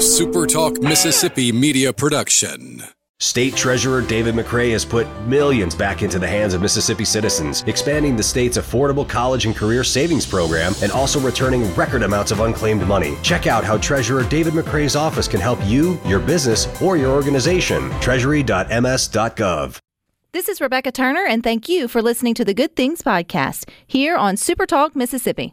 a SuperTalk Mississippi media production. State Treasurer David McRae has put millions back into the hands of Mississippi citizens, expanding the state's affordable college and career savings program and also returning record amounts of unclaimed money. Check out how Treasurer David McRae's office can help you, your business, or your organization. Treasury.ms.gov. This is Rebecca Turner, and thank you for listening to the Good Things Podcast here on SuperTalk Mississippi.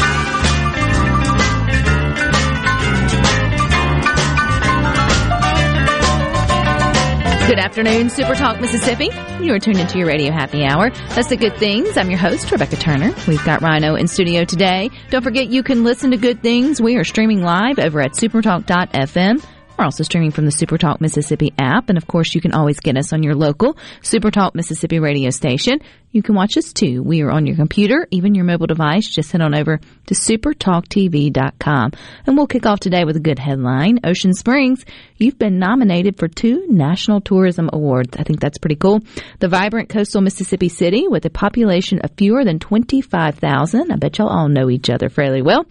Good afternoon, Super Talk Mississippi. You are tuned into your radio happy hour. That's the good things. I'm your host, Rebecca Turner. We've got Rhino in studio today. Don't forget you can listen to good things. We are streaming live over at supertalk.fm. We're also streaming from the Supertalk Mississippi app. And of course, you can always get us on your local Supertalk Mississippi radio station. You can watch us too. We are on your computer, even your mobile device. Just head on over to supertalktv.com. And we'll kick off today with a good headline. Ocean Springs, you've been nominated for two National Tourism Awards. I think that's pretty cool. The vibrant coastal Mississippi city with a population of fewer than 25,000, I bet y'all all know each other fairly well,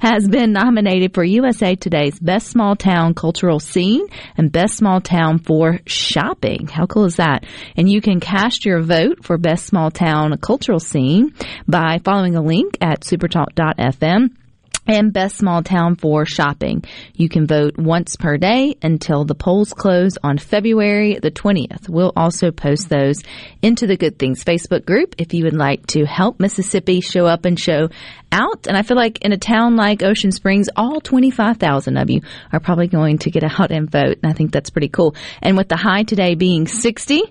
has been nominated for USA Today's Best Small Town Cultural Scene and Best Small Town for Shopping. How cool is that? And you can cast your vote for Best Small Town Cultural Scene by following a link at supertalk.fm and best small town for shopping. You can vote once per day until the polls close on February the 20th. We'll also post those into the Good Things Facebook group if you would like to help Mississippi show up and show out. And I feel like in a town like Ocean Springs, all 25,000 of you are probably going to get out and vote. And I think that's pretty cool. And with the high today being 60,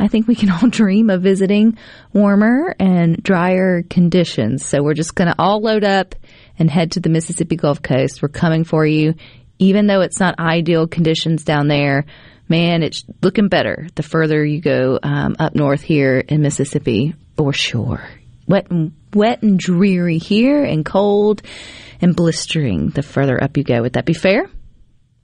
I think we can all dream of visiting warmer and drier conditions. So we're just going to all load up and head to the Mississippi Gulf Coast. We're coming for you. Even though it's not ideal conditions down there, man, it's looking better the further you go um, up north here in Mississippi for sure. Wet and wet and dreary here, and cold and blistering the further up you go. Would that be fair?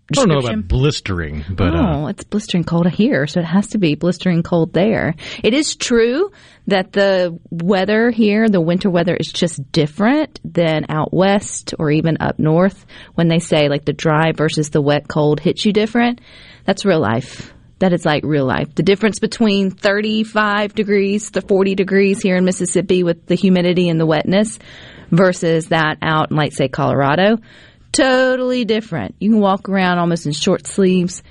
I don't know about blistering, but oh, uh, it's blistering cold here, so it has to be blistering cold there. It is true that the weather here, the winter weather, is just different than out west or even up north. When they say like the dry versus the wet cold hits you different, that's real life. That is like real life. The difference between 35 degrees to 40 degrees here in Mississippi with the humidity and the wetness versus that out in, like, say, Colorado totally different. You can walk around almost in short sleeves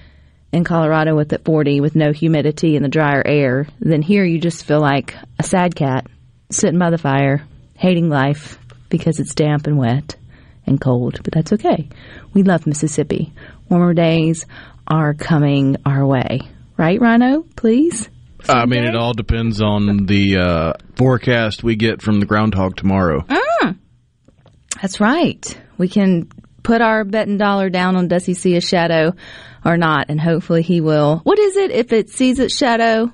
in Colorado with at 40 with no humidity and the drier air. Then here you just feel like a sad cat sitting by the fire, hating life because it's damp and wet and cold. But that's okay. We love Mississippi. Warmer days are coming our way. Right, Rhino? Please? I mean, it all depends on the uh, forecast we get from the groundhog tomorrow. Mm. That's right. We can put our betting dollar down on does he see a shadow or not, and hopefully he will. What is it if it sees its shadow?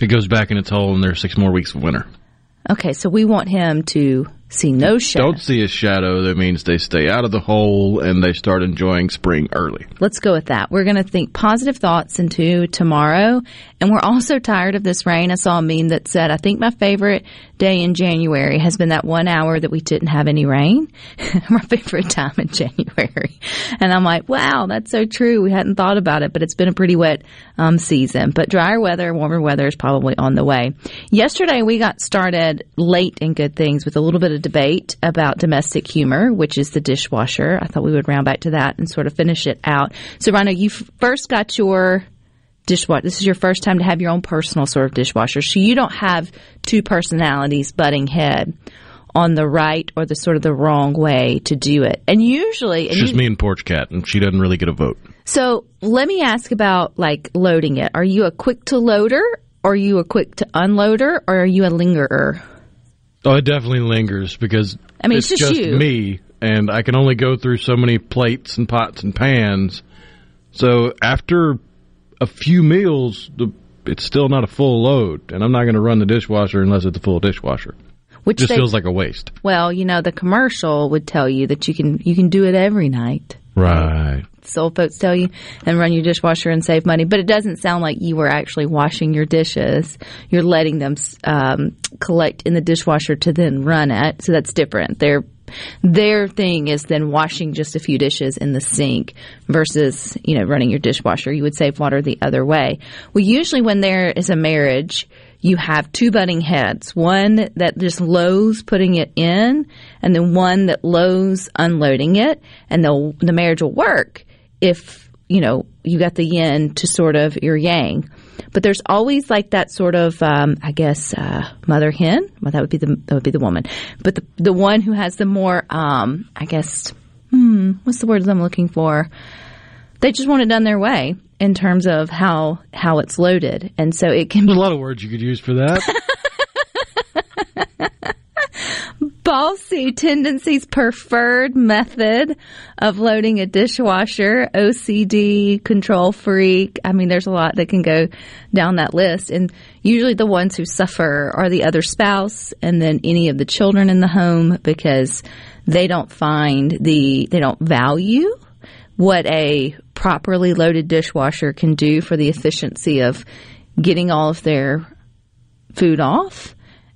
It goes back in its hole, and there's six more weeks of winter. Okay, so we want him to see no shadow. Don't see a shadow. That means they stay out of the hole and they start enjoying spring early. Let's go with that. We're going to think positive thoughts into tomorrow. And we're also tired of this rain. I saw a meme that said, I think my favorite day in January has been that one hour that we didn't have any rain. my favorite time in January. And I'm like, wow, that's so true. We hadn't thought about it, but it's been a pretty wet um, season. But drier weather, warmer weather is probably on the way. Yesterday, we got started late in good things with a little bit of debate about domestic humor, which is the dishwasher. I thought we would round back to that and sort of finish it out. So, Rhino, you first got your dishwasher. This is your first time to have your own personal sort of dishwasher. So you don't have two personalities butting head on the right or the sort of the wrong way to do it. And usually, and It's just me and Porch Cat, and she doesn't really get a vote. so let me ask about like loading it. Are you a quick to loader? Or are you a quick to unloader? Or are you a lingerer? Oh, it definitely lingers because I mean, it's just you. me, and I can only go through so many plates and pots and pans. So after a few meals, the it's still not a full load, and I'm not going to run the dishwasher unless it's a full dishwasher. Which Just they, feels like a waste. well, you know, the commercial would tell you that you can you can do it every night. Right. So folks tell you and run your dishwasher and save money, but it doesn't sound like you were actually washing your dishes. You're letting them um, collect in the dishwasher to then run it. So that's different. Their their thing is then washing just a few dishes in the sink versus you know running your dishwasher. You would save water the other way. Well, usually when there is a marriage, you have two butting heads. One that just loathes putting it in, and then one that loathes unloading it. And the the marriage will work if you know you got the yin to sort of your yang. But there's always like that sort of, um, I guess, uh, mother hen. Well, that would be the that would be the woman. But the the one who has the more, um, I guess, hmm, what's the word I'm looking for? They just want it done their way in terms of how how it's loaded, and so it can be a lot of words you could use for that. bossy tendencies preferred method of loading a dishwasher ocd control freak. I mean there's a lot that can go down that list. And usually the ones who suffer are the other spouse and then any of the children in the home because they don't find the they don't value what a properly loaded dishwasher can do for the efficiency of getting all of their food off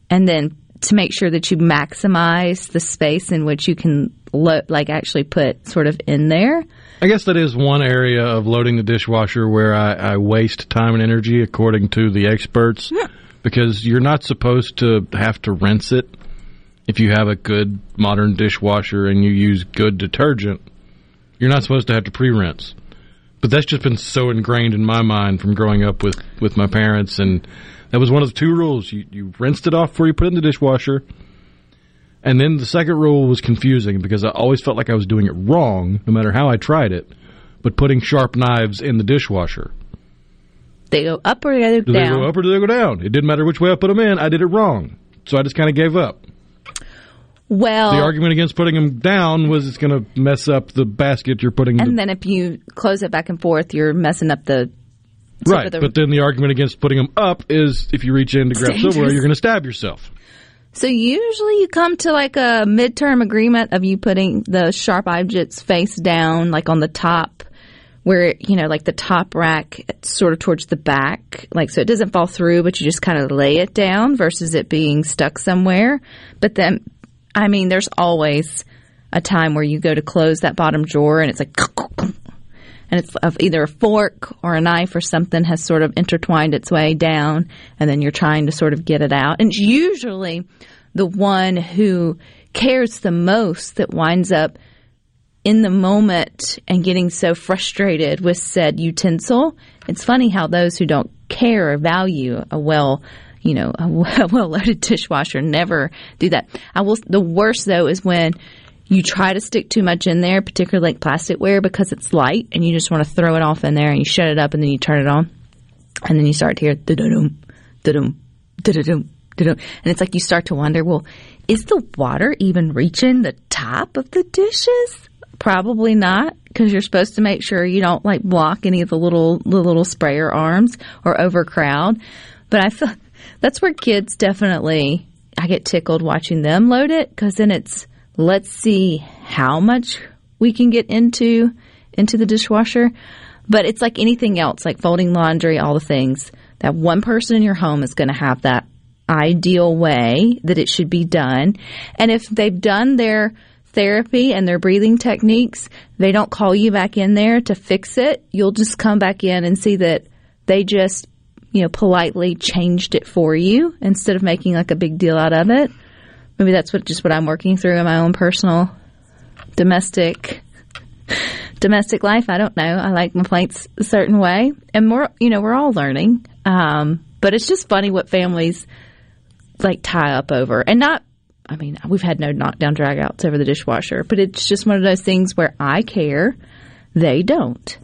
and then to make sure that you maximize the space in which you can lo- like actually put sort of in there I guess that is one area of loading the dishwasher where I, I waste time and energy, according to the experts, because you're not supposed to have to rinse it. If you have a good modern dishwasher and you use good detergent, you're not supposed to have to pre-rinse. But that's just been so ingrained in my mind from growing up with, with my parents, and that was one of the two rules. You, you rinsed it off before you put it in the dishwasher. And then the second rule was confusing because I always felt like I was doing it wrong, no matter how I tried it. But putting sharp knives in the dishwasher. they go up or they go Do down they go up or do they go down? It didn't matter which way I put them in. I did it wrong. So I just kind of gave up. Well The argument against putting them down was it's going to mess up the basket you're putting. and the, then if you close it back and forth you're messing up the right, the- but then the argument against putting them up is if you reach in to grab Dangerous. silverware, you're going to stab yourself. so usually you come to like a midterm agreement of you putting the sharp objects face down like on the top where you know like the top rack sort of towards the back like so it doesn't fall through but you just kind of lay it down versus it being stuck somewhere but then i mean there's always a time where you go to close that bottom drawer and it's like and it's of either a fork or a knife or something has sort of intertwined its way down and then you're trying to sort of get it out and it's usually the one who cares the most that winds up in the moment and getting so frustrated with said utensil. It's funny how those who don't care or value a well, you know, a well loaded dishwasher never do that. I will, the worst though is when you try to stick too much in there, particularly like plasticware because it's light and you just want to throw it off in there and you shut it up and then you turn it on and then you start to hear da-dum, da-dum, da-dum, da-dum. And it's like you start to wonder, well, is the water even reaching the top of the dishes? Probably not, because you're supposed to make sure you don't like block any of the little the little sprayer arms or overcrowd. But I feel that's where kids definitely I get tickled watching them load it because then it's let's see how much we can get into into the dishwasher. But it's like anything else, like folding laundry, all the things. That one person in your home is going to have that ideal way that it should be done. And if they've done their therapy and their breathing techniques, they don't call you back in there to fix it. You'll just come back in and see that they just, you know, politely changed it for you instead of making like a big deal out of it. Maybe that's what just what I'm working through in my own personal domestic domestic life. I don't know. I like my plates a certain way, and we're you know we're all learning. Um, but it's just funny what families like tie up over, and not. I mean, we've had no knockdown dragouts over the dishwasher, but it's just one of those things where I care, they don't,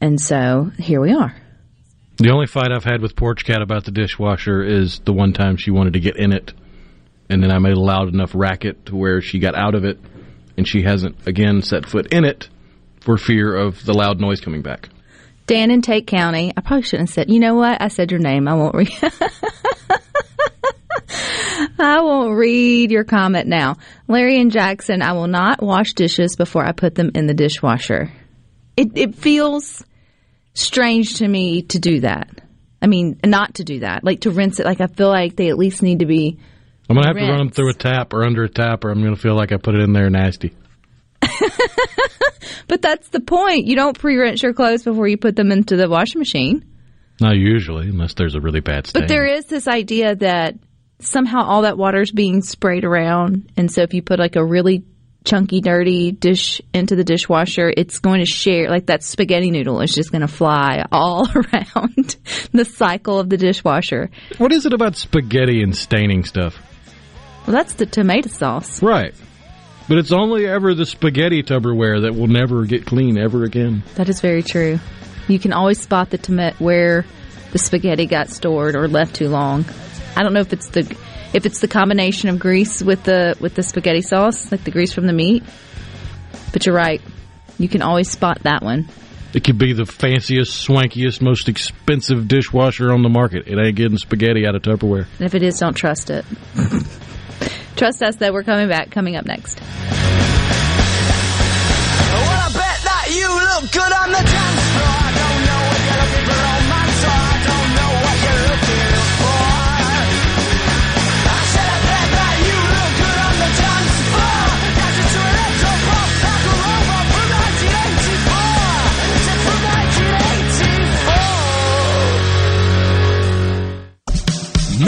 and so here we are. The only fight I've had with Porch Cat about the dishwasher is the one time she wanted to get in it, and then I made a loud enough racket to where she got out of it, and she hasn't again set foot in it for fear of the loud noise coming back. Dan in Tate County. I probably shouldn't have said. You know what? I said your name. I won't read. I won't read your comment now. Larry and Jackson. I will not wash dishes before I put them in the dishwasher. It it feels strange to me to do that. I mean, not to do that. Like to rinse it. Like I feel like they at least need to be. I'm gonna have to run them through a tap or under a tap, or I'm gonna feel like I put it in there nasty. But that's the point. You don't pre-rinse your clothes before you put them into the washing machine. Not usually, unless there's a really bad stain. But there is this idea that somehow all that water's being sprayed around, and so if you put like a really chunky, dirty dish into the dishwasher, it's going to share. Like that spaghetti noodle is just going to fly all around the cycle of the dishwasher. What is it about spaghetti and staining stuff? Well, that's the tomato sauce. Right. But it's only ever the spaghetti Tupperware that will never get clean ever again. That is very true. You can always spot the tomato where the spaghetti got stored or left too long. I don't know if it's the if it's the combination of grease with the with the spaghetti sauce, like the grease from the meat. But you're right. You can always spot that one. It could be the fanciest, swankiest, most expensive dishwasher on the market. It ain't getting spaghetti out of Tupperware. And if it is, don't trust it. trust us that we're coming back coming up next. Well,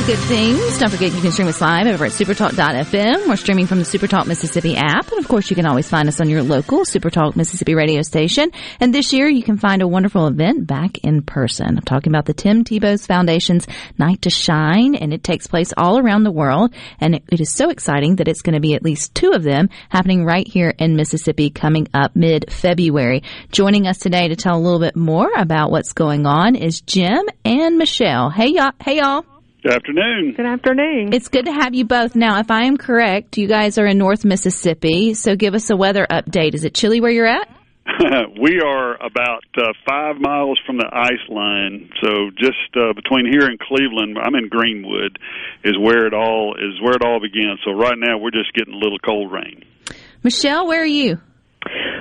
Back to Good Things. Don't forget you can stream us live over at supertalk.fm. We're streaming from the Supertalk Mississippi app. And of course, you can always find us on your local Supertalk Mississippi radio station. And this year, you can find a wonderful event back in person. I'm talking about the Tim Tebow's Foundation's Night to Shine, and it takes place all around the world. And it, it is so exciting that it's going to be at least two of them happening right here in Mississippi coming up mid-February. Joining us today to tell a little bit more about what's going on is Jim and Michelle. Hey y'all. Hey y'all. Good afternoon. Good afternoon. It's good to have you both. Now, if I am correct, you guys are in North Mississippi, so give us a weather update. Is it chilly where you're at? we are about uh, five miles from the ice line, so just uh, between here and Cleveland, I'm in Greenwood, is where it all is where it all began. So right now we're just getting a little cold rain. Michelle, where are you?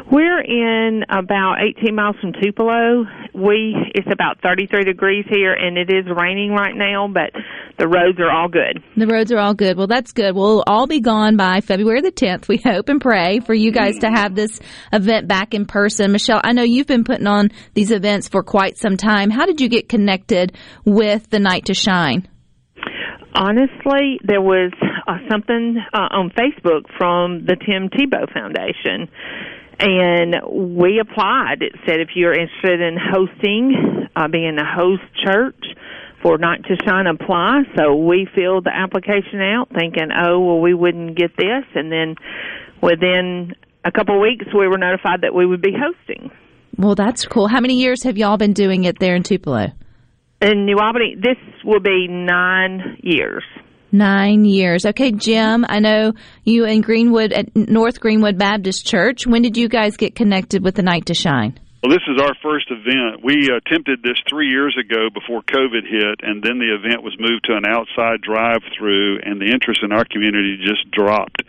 We're in about 18 miles from Tupelo. We it's about 33 degrees here, and it is raining right now, but the roads are all good. The roads are all good. Well, that's good. We'll all be gone by February the 10th. We hope and pray for you guys to have this event back in person. Michelle, I know you've been putting on these events for quite some time. How did you get connected with the Night to Shine? Honestly, there was uh, something uh, on Facebook from the Tim Tebow Foundation, and we applied. It said if you're interested in hosting, uh, being a host church for Night to Shine, apply. So we filled the application out, thinking, oh, well, we wouldn't get this, and then within a couple of weeks, we were notified that we would be hosting. Well, that's cool. How many years have y'all been doing it there in Tupelo? In New Albany, this will be nine years. Nine years. Okay, Jim, I know you in Greenwood at North Greenwood Baptist Church. When did you guys get connected with the Night to Shine? Well, this is our first event. We attempted this three years ago before COVID hit, and then the event was moved to an outside drive-through, and the interest in our community just dropped.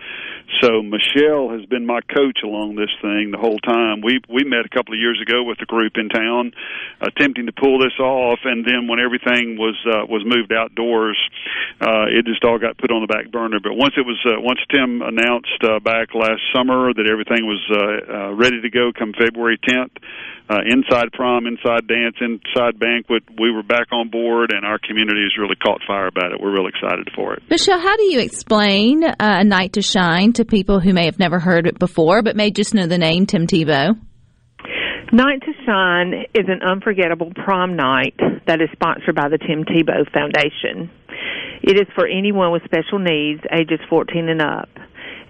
So Michelle has been my coach along this thing the whole time. We we met a couple of years ago with a group in town, attempting to pull this off, and then when everything was uh, was moved outdoors, uh, it just all got put on the back burner. But once it was uh, once Tim announced uh, back last summer that everything was uh, uh, ready to go come February 10th, uh, inside prom, inside dance, inside banquet, we were back on board, and our community has really caught fire about it. We're really excited for it. Michelle, how do you explain uh, a night to shine to people who may have never heard it before, but may just know the name Tim Tebow? Night to Shine is an unforgettable prom night that is sponsored by the Tim Tebow Foundation. It is for anyone with special needs, ages 14 and up.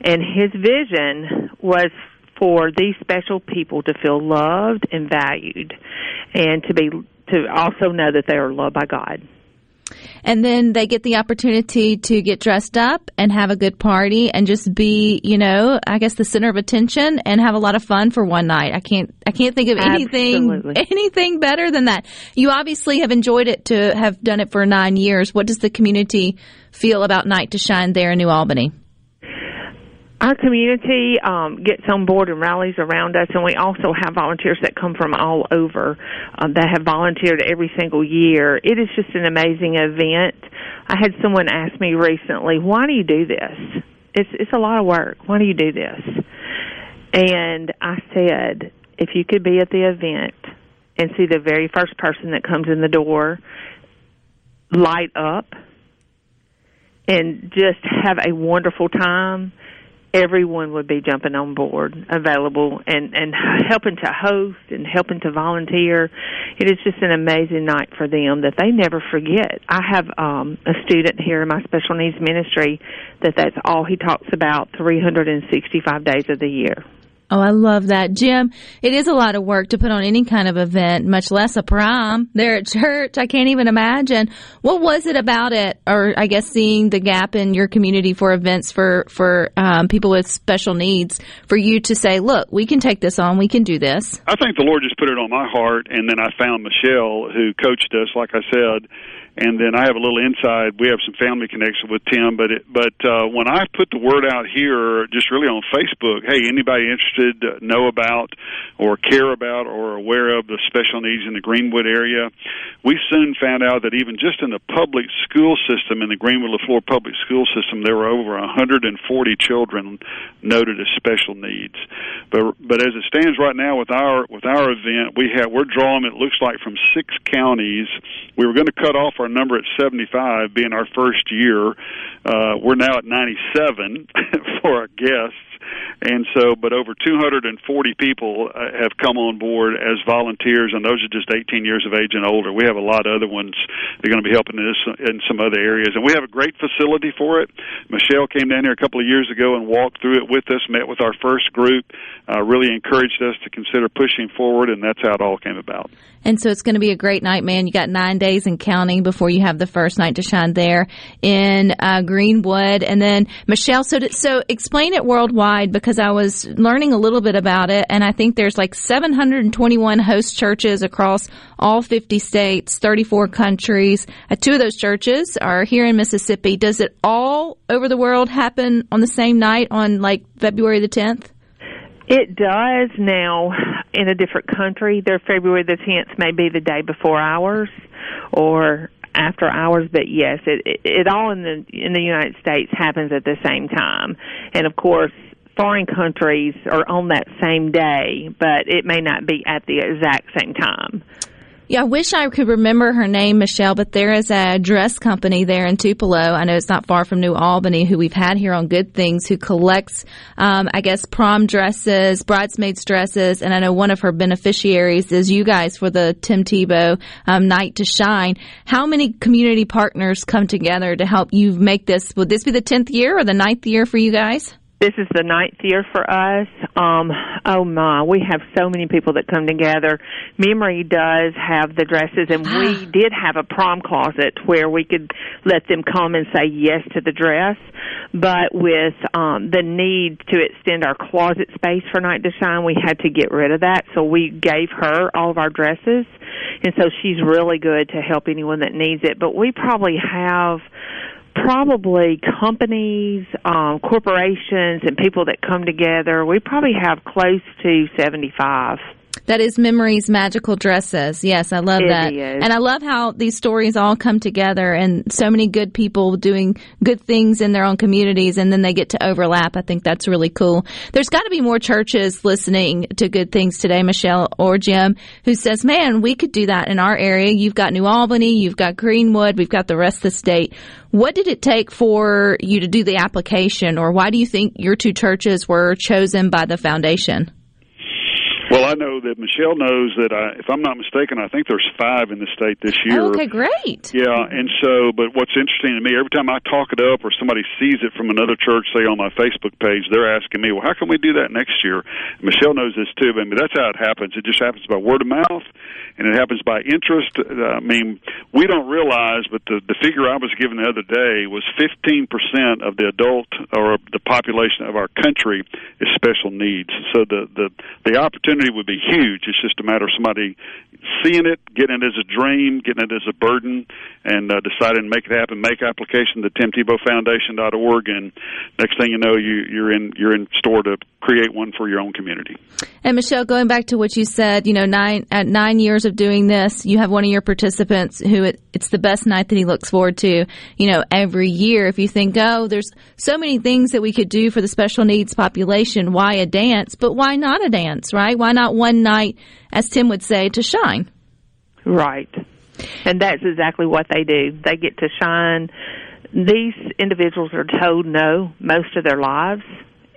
And his vision was for these special people to feel loved and valued and to be to also know that they are loved by God. And then they get the opportunity to get dressed up and have a good party and just be, you know, I guess the center of attention and have a lot of fun for one night. I can't, I can't think of anything, Absolutely. anything better than that. You obviously have enjoyed it to have done it for nine years. What does the community feel about Night to Shine there in New Albany? Our community um, gets on board and rallies around us, and we also have volunteers that come from all over um, that have volunteered every single year. It is just an amazing event. I had someone ask me recently, "Why do you do this? It's it's a lot of work. Why do you do this?" And I said, "If you could be at the event and see the very first person that comes in the door light up and just have a wonderful time." Everyone would be jumping on board, available, and and helping to host and helping to volunteer. It is just an amazing night for them that they never forget. I have um, a student here in my special needs ministry that that's all he talks about 365 days of the year. Oh, I love that. Jim, it is a lot of work to put on any kind of event, much less a prom there at church. I can't even imagine. What was it about it, or I guess seeing the gap in your community for events for, for um, people with special needs, for you to say, look, we can take this on, we can do this? I think the Lord just put it on my heart, and then I found Michelle, who coached us, like I said, and then I have a little inside. We have some family connection with Tim, but it, but uh, when I put the word out here, just really on Facebook, hey, anybody interested, know about, or care about, or aware of the special needs in the Greenwood area, we soon found out that even just in the public school system, in the Greenwood Leflore public school system, there were over 140 children noted as special needs. But but as it stands right now with our with our event, we have we're drawing. It looks like from six counties. We were going to cut off our number at 75, being our first year. Uh, we're now at 97 for our guests. And so, but over 240 people uh, have come on board as volunteers, and those are just 18 years of age and older. We have a lot of other ones that are going to be helping us in some other areas, and we have a great facility for it. Michelle came down here a couple of years ago and walked through it with us, met with our first group, uh, really encouraged us to consider pushing forward, and that's how it all came about. And so it's going to be a great night, man. You got nine days and counting before you have the first night to shine there in uh, Greenwood. And then Michelle, so so explain it worldwide because I was learning a little bit about it, and I think there's like 721 host churches across all 50 states, 34 countries. Uh, two of those churches are here in Mississippi. Does it all over the world happen on the same night on like February the 10th? It does now in a different country. Their February the 10th may be the day before ours or after hours, but yes, it, it, it all in the in the United States happens at the same time. And of course, foreign countries are on that same day, but it may not be at the exact same time. Yeah, I wish I could remember her name, Michelle, but there is a dress company there in Tupelo. I know it's not far from New Albany, who we've had here on Good Things, who collects, um, I guess, prom dresses, bridesmaids dresses, and I know one of her beneficiaries is you guys for the Tim Tebow um, Night to Shine. How many community partners come together to help you make this? Would this be the tenth year or the ninth year for you guys? This is the ninth year for us. Um, oh my, we have so many people that come together. Memory does have the dresses, and we did have a prom closet where we could let them come and say yes to the dress. But with um, the need to extend our closet space for Night to Shine, we had to get rid of that. So we gave her all of our dresses, and so she's really good to help anyone that needs it. But we probably have probably companies, um, corporations, and people that come together. We probably have close to 75. That is Memories Magical Dresses. Yes, I love It that. is. And I love how these stories all come together and so many good people doing good things in their own communities and then they get to overlap. I think that's really cool. There's got to be more churches listening to good things today, Michelle or Jim, who says, man, we could do that in our area. You've got New Albany, you've got Greenwood, we've got the rest of the state. What did it take for you to do the application or why do you think your two churches were chosen by the foundation? Well, I know that Michelle knows that I, if I'm not mistaken, I think there's five in the state this year. Oh, okay, great. Yeah, and so, but what's interesting to me, every time I talk it up or somebody sees it from another church, say on my Facebook page, they're asking me, well, how can we do that next year? And Michelle knows this too, but I mean, that's how it happens. It just happens by word of mouth, and it happens by interest. Uh, I mean, we don't realize, but the, the figure I was given the other day was 15% of the adult or the population of our country is special needs. So the, the, the opportunity would be huge. It's just a matter of somebody seeing it, getting it as a dream, getting it as a burden, and uh, deciding to make it happen. Make application to timtebowfoundation.org, and next thing you know, you, you're in you're in store to create one for your own community. And Michelle, going back to what you said, you know, nine at nine years of doing this, you have one of your participants who it, it's the best night that he looks forward to, you know, every year. If you think, oh, there's so many things that we could do for the special needs population, why a dance? But why not a dance, right? Why not one night, as Tim would say, to shine? Right. And that's exactly what they do. They get to shine. These individuals are told no most of their lives,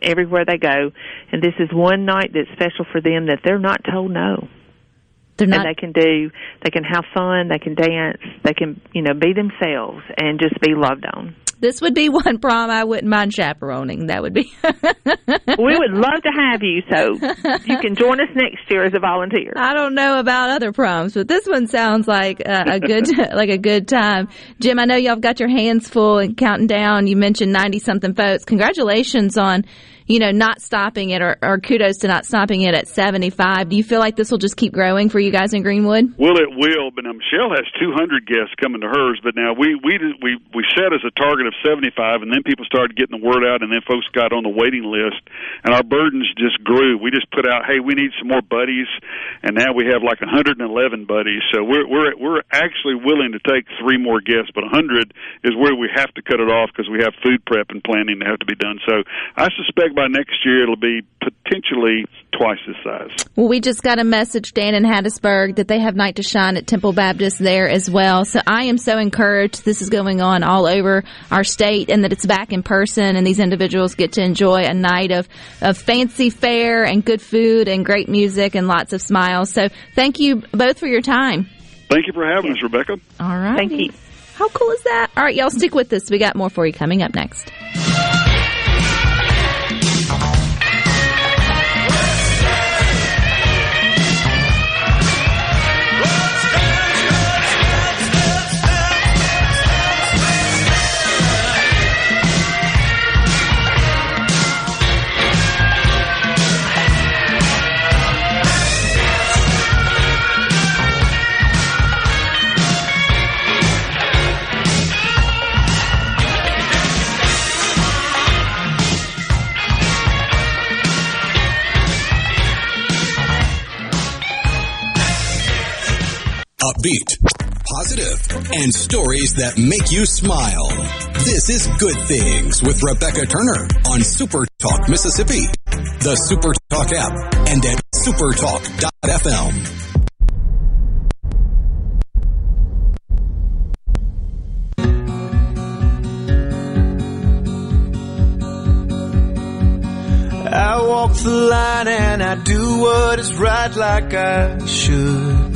everywhere they go. And this is one night that's special for them that they're not told no. They're not. and they can do, they can have fun, they can dance, they can, you know, be themselves and just be loved on. This would be one prom I wouldn't mind chaperoning. That would be. we would love to have you, so you can join us next year as a volunteer. I don't know about other proms, but this one sounds like a, a good like a good time. Jim, I know y'all have got your hands full and counting down. You mentioned ninety something votes. Congratulations on you know not stopping it, or, or kudos to not stopping it at seventy five. Do you feel like this will just keep growing for you guys in Greenwood? Well, it will, but um, now Michelle has 200 guests coming to hers. But now we we we we set as a target of 75, and then people started getting the word out, and then folks got on the waiting list, and our burdens just grew. We just put out, hey, we need some more buddies, and now we have like 111 buddies. So we're we're we're actually willing to take three more guests, but 100 is where we have to cut it off because we have food prep and planning to have to be done. So I suspect by next year it'll be potentially twice the size. Well, we just got a message, Dan in Hattiesburg, that they have Night to Shine at Temple Baptist there as well. So I am so encouraged this is going on all over our state and that it's back in person and these individuals get to enjoy a night of, of fancy fare and good food and great music and lots of smiles. So thank you both for your time. Thank you for having us, Rebecca. All right. Thank you. How cool is that? All right, y'all stick with us. We got more for you coming up next. Upbeat, positive, and stories that make you smile. This is Good Things with Rebecca Turner on Super Talk Mississippi, the Super Talk app, and at supertalk.fm. I walk the line and I do what is right like I should.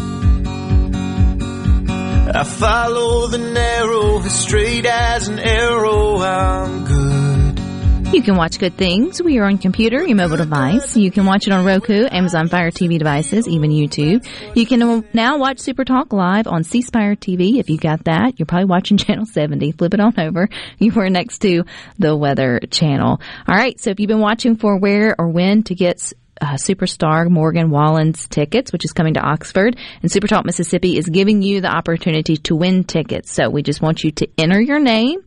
I follow the narrow, straight as an arrow. I'm good. You can watch Good Things with your own computer, your mobile device. You can watch it on Roku, Amazon Fire TV devices, even YouTube. You can now watch Super Talk live on C Spire TV. If you got that, you're probably watching channel 70. Flip it on over. You were next to the Weather Channel. All right. So if you've been watching for where or when to get uh, superstar Morgan Wallen's tickets, which is coming to Oxford, and Super Talk Mississippi is giving you the opportunity to win tickets. So we just want you to enter your name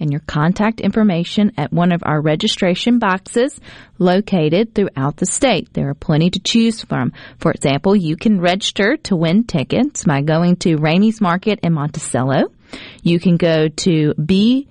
and your contact information at one of our registration boxes located throughout the state. There are plenty to choose from. For example, you can register to win tickets by going to Rainey's Market in Monticello. You can go to Be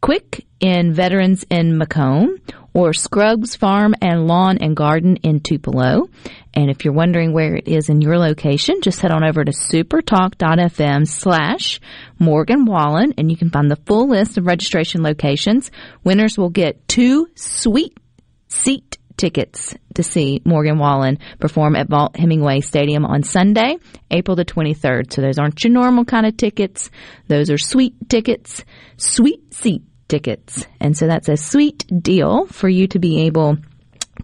Quick in Veterans in McComb or Scruggs Farm and Lawn and Garden in Tupelo. And if you're wondering where it is in your location, just head on over to supertalk.fm slash Morgan Wallen and you can find the full list of registration locations. Winners will get two sweet seat tickets to see Morgan Wallen perform at Vaught Hemingway Stadium on Sunday, April the 23rd. So those aren't your normal kind of tickets. Those are sweet tickets, sweet seat tickets. And so that's a sweet deal for you to be able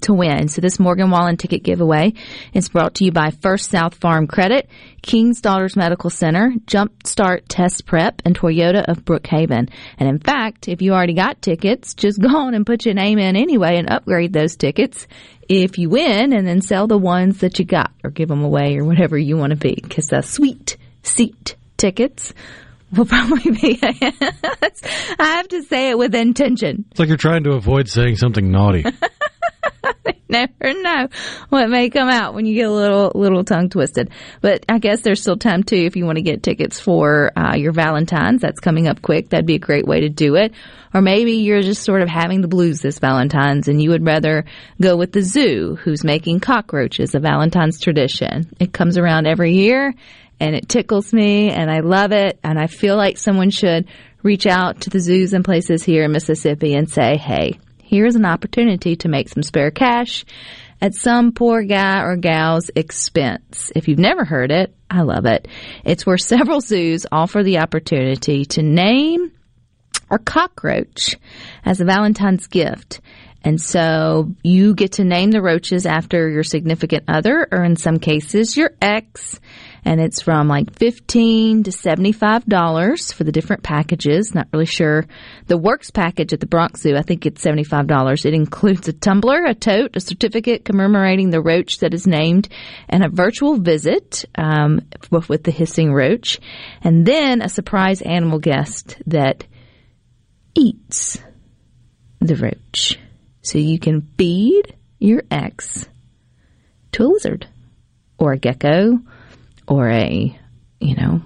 to win. So this Morgan Wallen ticket giveaway is brought to you by First South Farm Credit, King's Daughters Medical Center, Jumpstart Test Prep, and Toyota of Brookhaven. And in fact, if you already got tickets, just go on and put your name in anyway and upgrade those tickets if you win and then sell the ones that you got or give them away or whatever you want to be because the sweet seat tickets will probably be I have to say it with intention. It's like you're trying to avoid saying something naughty. never know what may come out when you get a little little tongue twisted. But I guess there's still time too if you want to get tickets for uh, your Valentine's. That's coming up quick. That'd be a great way to do it. Or maybe you're just sort of having the blues this Valentine's and you would rather go with the zoo, who's making cockroaches a Valentine's tradition. It comes around every year and it tickles me and I love it and I feel like someone should reach out to the zoos and places here in Mississippi and say, hey, here's an opportunity to make some spare cash at some poor guy or gal's expense. If you've never heard it, I love it. It's where several zoos offer the opportunity to name a cockroach as a Valentine's gift. And so you get to name the roaches after your significant other, or in some cases, your ex. And it's from like fifteen to seventy-five dollars for the different packages. Not really sure. The works package at the Bronx Zoo, I think it's seventy-five dollars. It includes a tumbler, a tote, a certificate commemorating the roach that is named, and a virtual visit um, with with the hissing roach, and then a surprise animal guest that eats the roach. So you can feed your ex to a lizard or a gecko or a, you know,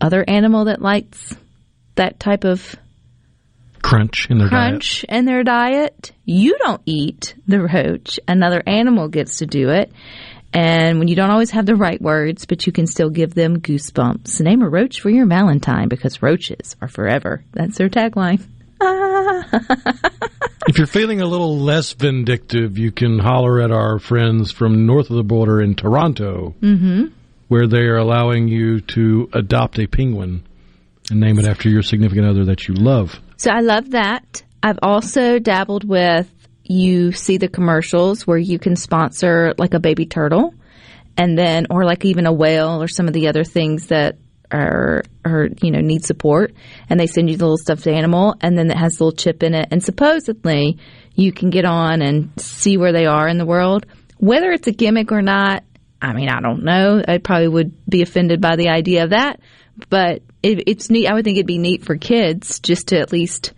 other animal that likes that type of Crunch in their crunch in their diet. You don't eat the roach. Another animal gets to do it. And when you don't always have the right words, but you can still give them goosebumps. Name a roach for your Valentine because roaches are forever. That's their tagline. If you're feeling a little less vindictive, you can holler at our friends from north of the border in Toronto, mm-hmm. Where they are allowing you to adopt a penguin and name it after your significant other that you love. So I love that. I've also dabbled with you see the commercials where you can sponsor like a baby turtle and then or like even a whale or some of the other things that are are you know need support and they send you the little stuffed animal and then it has a little chip in it and supposedly you can get on and see where they are in the world whether it's a gimmick or not I mean I don't know I probably would be offended by the idea of that but it, it's neat I would think it'd be neat for kids just to at least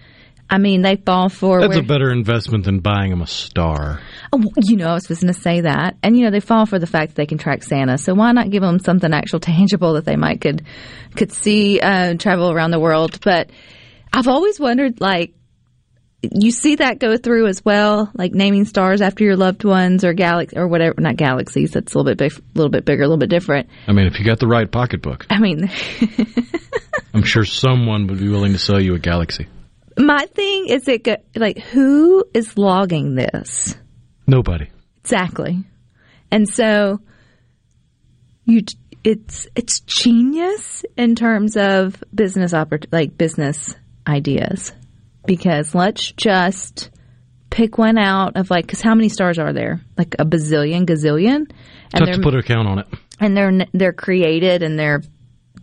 I mean they fall for That's where, a better investment than buying them a star. Oh, you know, I was just going to say that. And, you know, they fall for the fact that they can track Santa. So why not give them something actual tangible that they might could, could see, uh, travel around the world. But I've always wondered, like, you see that go through as well, like naming stars after your loved ones or galaxy or whatever, not galaxies. That's a little bit big, a little bit bigger, a little bit different. I mean, if you got the right pocketbook, I mean, I'm sure someone would be willing to sell you a galaxy. my thing is it go, like, who is logging this? Nobody. Exactly. And so you it's it's genius in terms of business oppor- like business ideas because let's just pick one out of like cuz how many stars are there? Like a bazillion, gazillion and Tough to put a count on it. and they're they're created and they're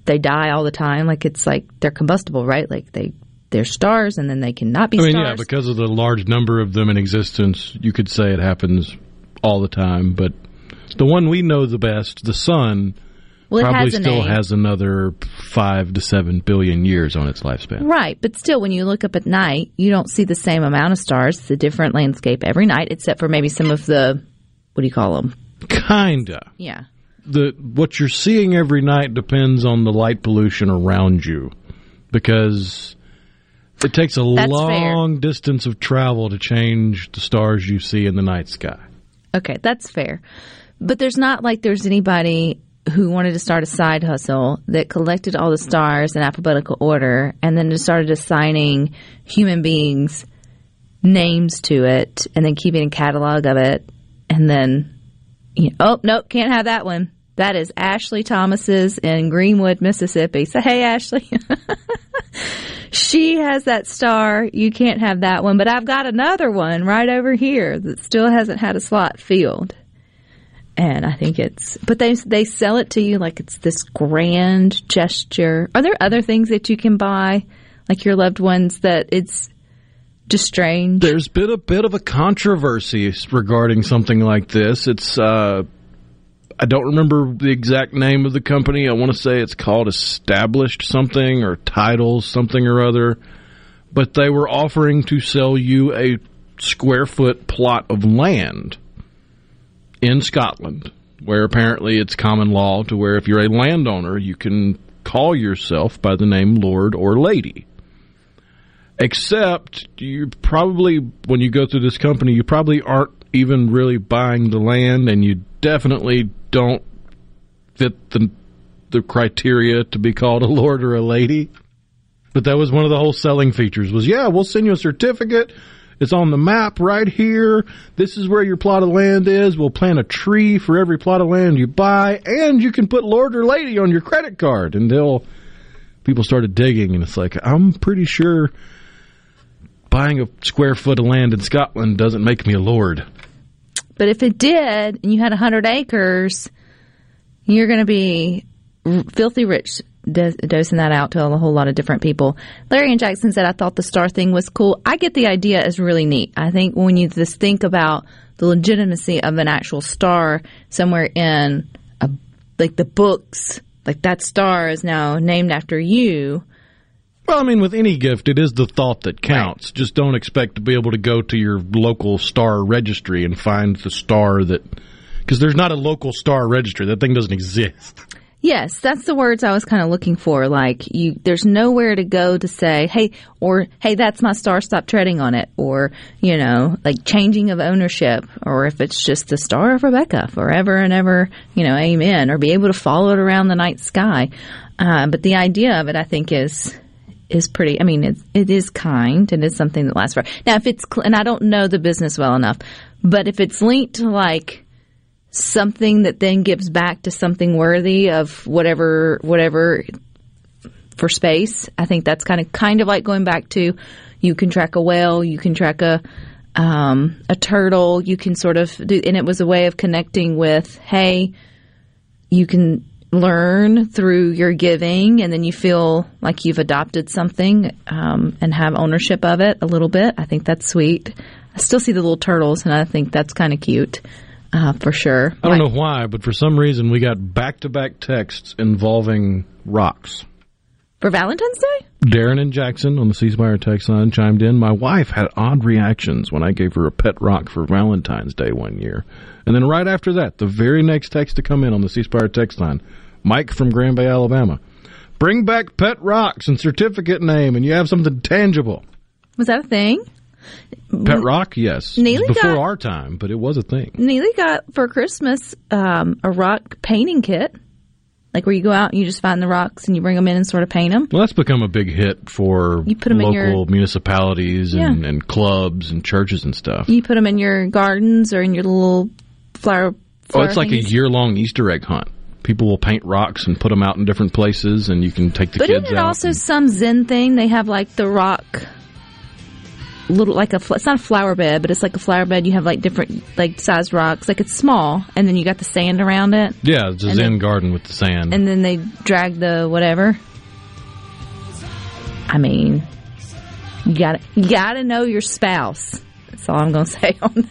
they die all the time like it's like they're combustible, right? Like they they're stars and then they cannot be I mean, stars. yeah, because of the large number of them in existence, you could say it happens all the time. But the one we know the best, the sun, well, it probably a still has another five to seven billion years on its lifespan. Right, but still, when you look up at night, you don't see the same amount of stars. It's a different landscape every night, except for maybe some of the what do you call them? Kinda. Yeah, The what you're seeing every night depends on the light pollution around you, because it takes a That's long distance of travel to change the stars you see in the night sky. okay, that's fair. But there's not like there's anybody who wanted to start a side hustle that collected all the stars in alphabetical order and then just started assigning human beings names to it and then keeping a catalog of it. And then you know, oh nope can't have that one. That is ashley thomas's in greenwood mississippi. So hey ashley. She has that star. You can't have that one. But i've got another one right over here that still hasn't had a slot filled and i think it's but they they sell it to you like it's this grand gesture are there other things that you can buy like your loved ones that it's just strange There's been a bit of a controversy regarding something like this. It's uh, I don't remember the exact name of the company. I want to say it's called Established something or Titles something or other. But they were offering to sell you a square foot plot of land in Scotland, where apparently it's common law to where if you're a landowner, you can call yourself by the name Lord or Lady. Except you probably, when you go through this company, you probably aren't even really buying the land, and you definitely don't fit the the criteria to be called a lord or a lady. But that was one of the whole selling features was, yeah, we'll send you a certificate. It's on the map right here. This is where your plot of land is. We'll plant a tree for every plot of land you buy, and you can put lord or lady on your credit card until people started digging and it's like, I'm pretty sure buying a square foot of land in Scotland doesn't make me a lord. But if it did, and you had 100 acres, you're going to be filthy rich do- dosing that out to a whole lot of different people. Larry and Jackson said, I thought the star thing was cool. I get the idea is really neat. I think when you just think about the legitimacy of an actual star somewhere in a, like the books, like that star is now named after you. Well, I mean, with any gift, it is the thought that counts. Just don't expect to be able to go to your local star registry and find the star that. Because there's not a local star registry. That thing doesn't exist. Yes, that's the words I was kind of looking for. Like you, there's nowhere to go to say, "Hey," or "Hey, that's my star. Stop treading on it," or you know, like changing of ownership, or if it's just the star of Rebecca forever and ever, you know, Amen, or be able to follow it around the night sky. Uh, but the idea of it, I think, is is pretty. I mean, it it is kind and it's something that lasts forever. Now, if it's and I don't know the business well enough, but if it's linked to like something that then gives back to something worthy of whatever whatever for space. I think that's kind of kind of like going back to you can track a whale, you can track a um, a turtle, you can sort of do, and it was a way of connecting with, hey, you can learn through your giving, and then you feel like you've adopted something um, and have ownership of it a little bit. I think that's sweet. I still see the little turtles, and I think that's kind of cute. Uh, for sure. I don't know why, but for some reason we got back to back texts involving rocks. For Valentine's Day? Darren and Jackson on the C Spire text line chimed in. My wife had odd reactions when I gave her a pet rock for Valentine's Day one year. And then right after that, the very next text to come in on the C Spire text line, Mike from Grand Bay, Alabama. Bring back pet rocks and certificate name, and you have something tangible. Was that a thing? Pet rock, yes. Neely before got- our time, but it was a thing. Neely got for Christmas um, a rock painting kit, like where you go out and you just find the rocks and you bring them in and sort of paint them. Well, that's become a big hit for You put 'em in local your- municipalities and, Yeah. and clubs and churches and stuff. You put them in your gardens or in your little flower. Oh, flower it's like a year long Easter egg hunt. People will paint rocks and put them out in different places, and you can take the But kids isn't it also and- some Zen thing? They have like the rock, little like a. It's not a flower bed, but it's like a flower bed. You have like different like sized rocks. Like it's small, and then you got the sand around it, yeah, it's a and Zen then- garden with the sand. and then they drag the whatever. I mean, you got you got to know your spouse. That's all I'm going to say on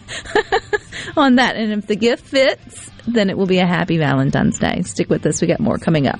on that. And if the gift fits, then it will be a happy Valentine's Day. Stick with us. We got more coming up.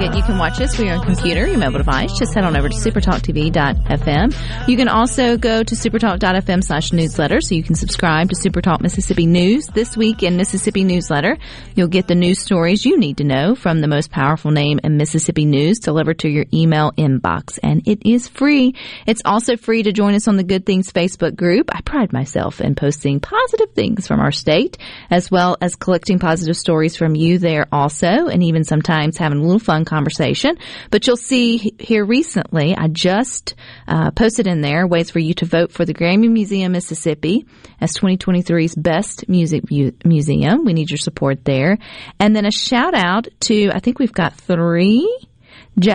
You can watch us. We your on computer, your mobile device. Just head on over to supertalktv.fm. You can also go to supertalk.fm slash newsletter so you can subscribe to Supertalk Mississippi News. This week in Mississippi Newsletter, you'll get the news stories you need to know from the most powerful name in Mississippi news delivered to your email inbox. And it is free. It's also free to join us on the Good Things Facebook group. I pride myself in posting positive things from our state as well as collecting positive stories from you there also and even sometimes having a little fun conversation. But you'll see here recently, I just uh, posted in there ways for you to vote for the Grammy Museum Mississippi as 2023's best music mu- museum. We need your support there. And then a shout out to, I think we've got three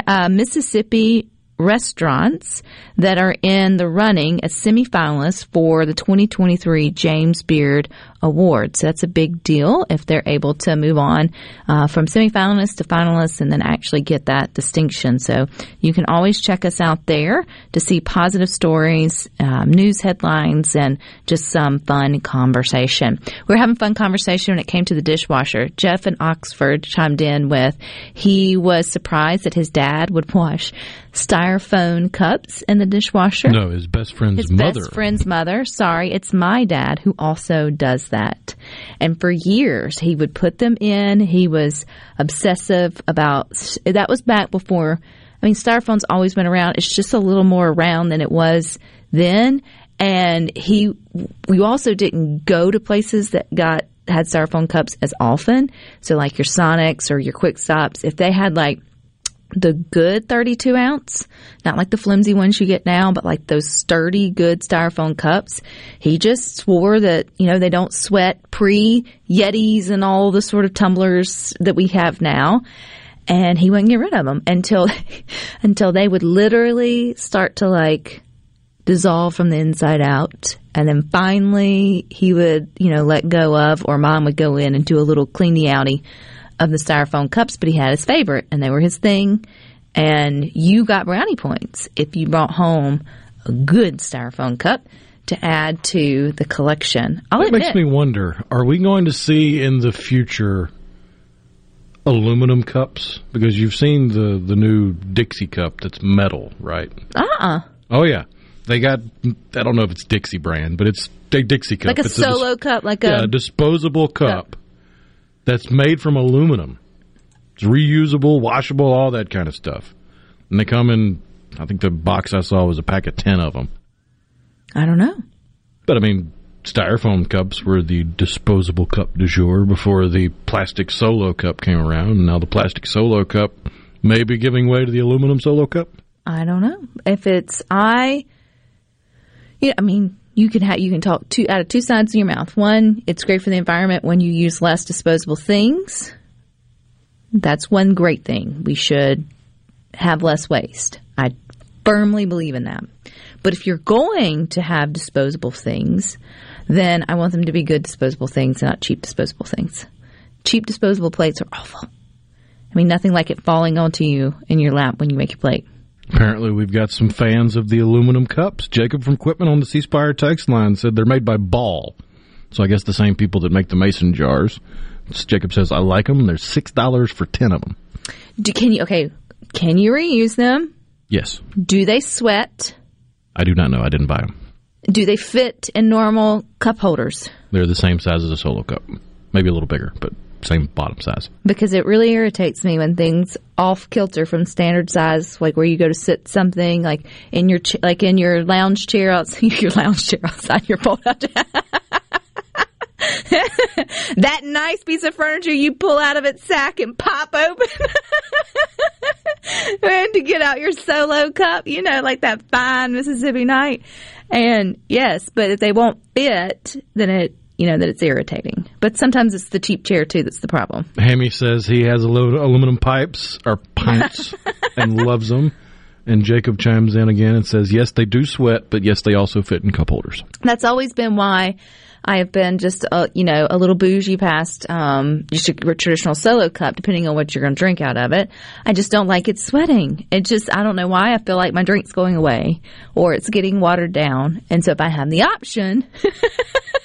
uh, Mississippi restaurants that are in the running as semifinalists for the 2023 James Beard Awards. So that's a big deal if they're able to move on uh, from semifinalists to finalists and then actually get that distinction. So you can always check us out there to see positive stories, um, news headlines, and just some fun conversation. We were having fun conversation when it came to the dishwasher. Jeff in Oxford chimed in with he was surprised that his dad would wash styrofoam cups in the dishwasher. No, his best friend's His mother. best friend's mother. Sorry, it's my dad who also does that. And for years, he would put them in. He was obsessive about that. Was back before. I mean, styrofoam's always been around. It's just a little more around than it was then. And he, we also didn't go to places that got had styrofoam cups as often. So like your Sonics or your Quick Stops, if they had like the good 32 ounce, not like the flimsy ones you get now, but like those sturdy, good styrofoam cups. He just swore that, you know, they don't sweat pre Yetis and all the sort of tumblers that we have now. And he wouldn't get rid of them until, until they would literally start to like dissolve from the inside out. And then finally he would, you know, let go of, or mom would go in and do a little cleany outy of the styrofoam cups, but he had his favorite and they were his thing. And you got brownie points if you brought home a good styrofoam cup to add to the collection. That admit, makes me wonder: Are we going to see in the future aluminum cups? Because you've seen the the new Dixie cup that's metal, right? uh-uh. Oh yeah, they got. I don't know if it's Dixie brand, but it's a Dixie cup. Like a It's dis- solo cup, like yeah, a, a disposable cup that's made from aluminum. It's reusable, washable, all that kind of stuff. And they come in. I think the box I saw was a pack of ten of them. I don't know. But I mean, styrofoam cups were the disposable cup du jour before the plastic solo cup came around. And now the plastic solo cup may be giving way to the aluminum solo cup. I don't know if it's I. Yeah, I mean, you can have you can talk two out of two sides of your mouth. One, it's great for the environment when you use less disposable things. That's one great thing. We should have less waste. I firmly believe in that. But if you're going to have disposable things, then I want them to be good disposable things not cheap disposable things. Cheap disposable plates are awful. I mean, nothing like it falling onto you in your lap when you make your plate. Apparently, we've got some fans of the aluminum cups. Jacob from Quitman on the C Spire text line said they're made by Ball. So I guess the same people that make the mason jars. Jacob says, I like them. They're $6 for 10 of them. Do, can you okay? Can you reuse them? Yes. Do they sweat? I do not know. I didn't buy them. Do they fit in normal cup holders? They're the same size as a solo cup. Maybe a little bigger, but same bottom size. Because it really irritates me when things off kilter from standard size, like where you go to sit something, like in your ch- like in your lounge chair outside your lounge chair outside your pull out. that nice piece of furniture you pull out of its sack and pop open and to get out your solo cup, you know, like that fine Mississippi night. And yes, but if they won't fit, then it, you know, that it's irritating. But sometimes it's the cheap chair too that's the problem. Hammy says he has alu- aluminum pipes or pints and loves them. And Jacob chimes in again and says, yes, they do sweat, but yes, they also fit in cup holders. That's always been why I have been just, a, you know, a little bougie past um, just a traditional solo cup, depending on what you're going to drink out of it. I just don't like it sweating. It just, I don't know why. I feel like my drink's going away or it's getting watered down. And so if I have the option,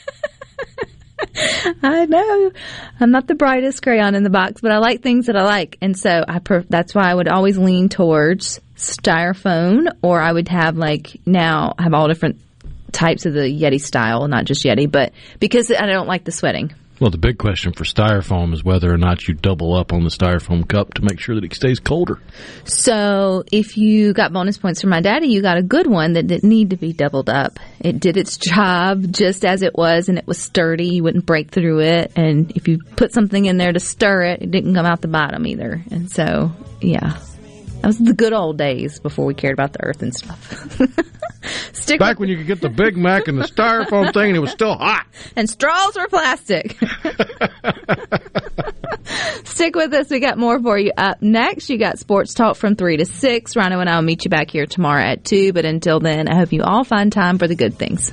I know I'm not the brightest crayon in the box, but I like things that I like, and so I per- that's why I would always lean towards styrofoam, or I would have like now I have all different types of the Yeti style, not just Yeti, but because I don't like the sweating. Well, the big question for styrofoam is whether or not you double up on the styrofoam cup to make sure that it stays colder. So if you got bonus points from my daddy, you got a good one that didn't need to be doubled up. It did its job just as it was and it was sturdy. You wouldn't break through it. And if you put something in there to stir it, it didn't come out the bottom either. And so, yeah. That was the good old days before we cared about the earth and stuff. Stick Back when you could get the Big Mac and the styrofoam thing and it was still hot. and straws were plastic. Stick with us. We got more for you up next. You got sports talk from 3 to 6. Rhino and I will meet you back here tomorrow at 2. But until then, I hope you all find time for the good things.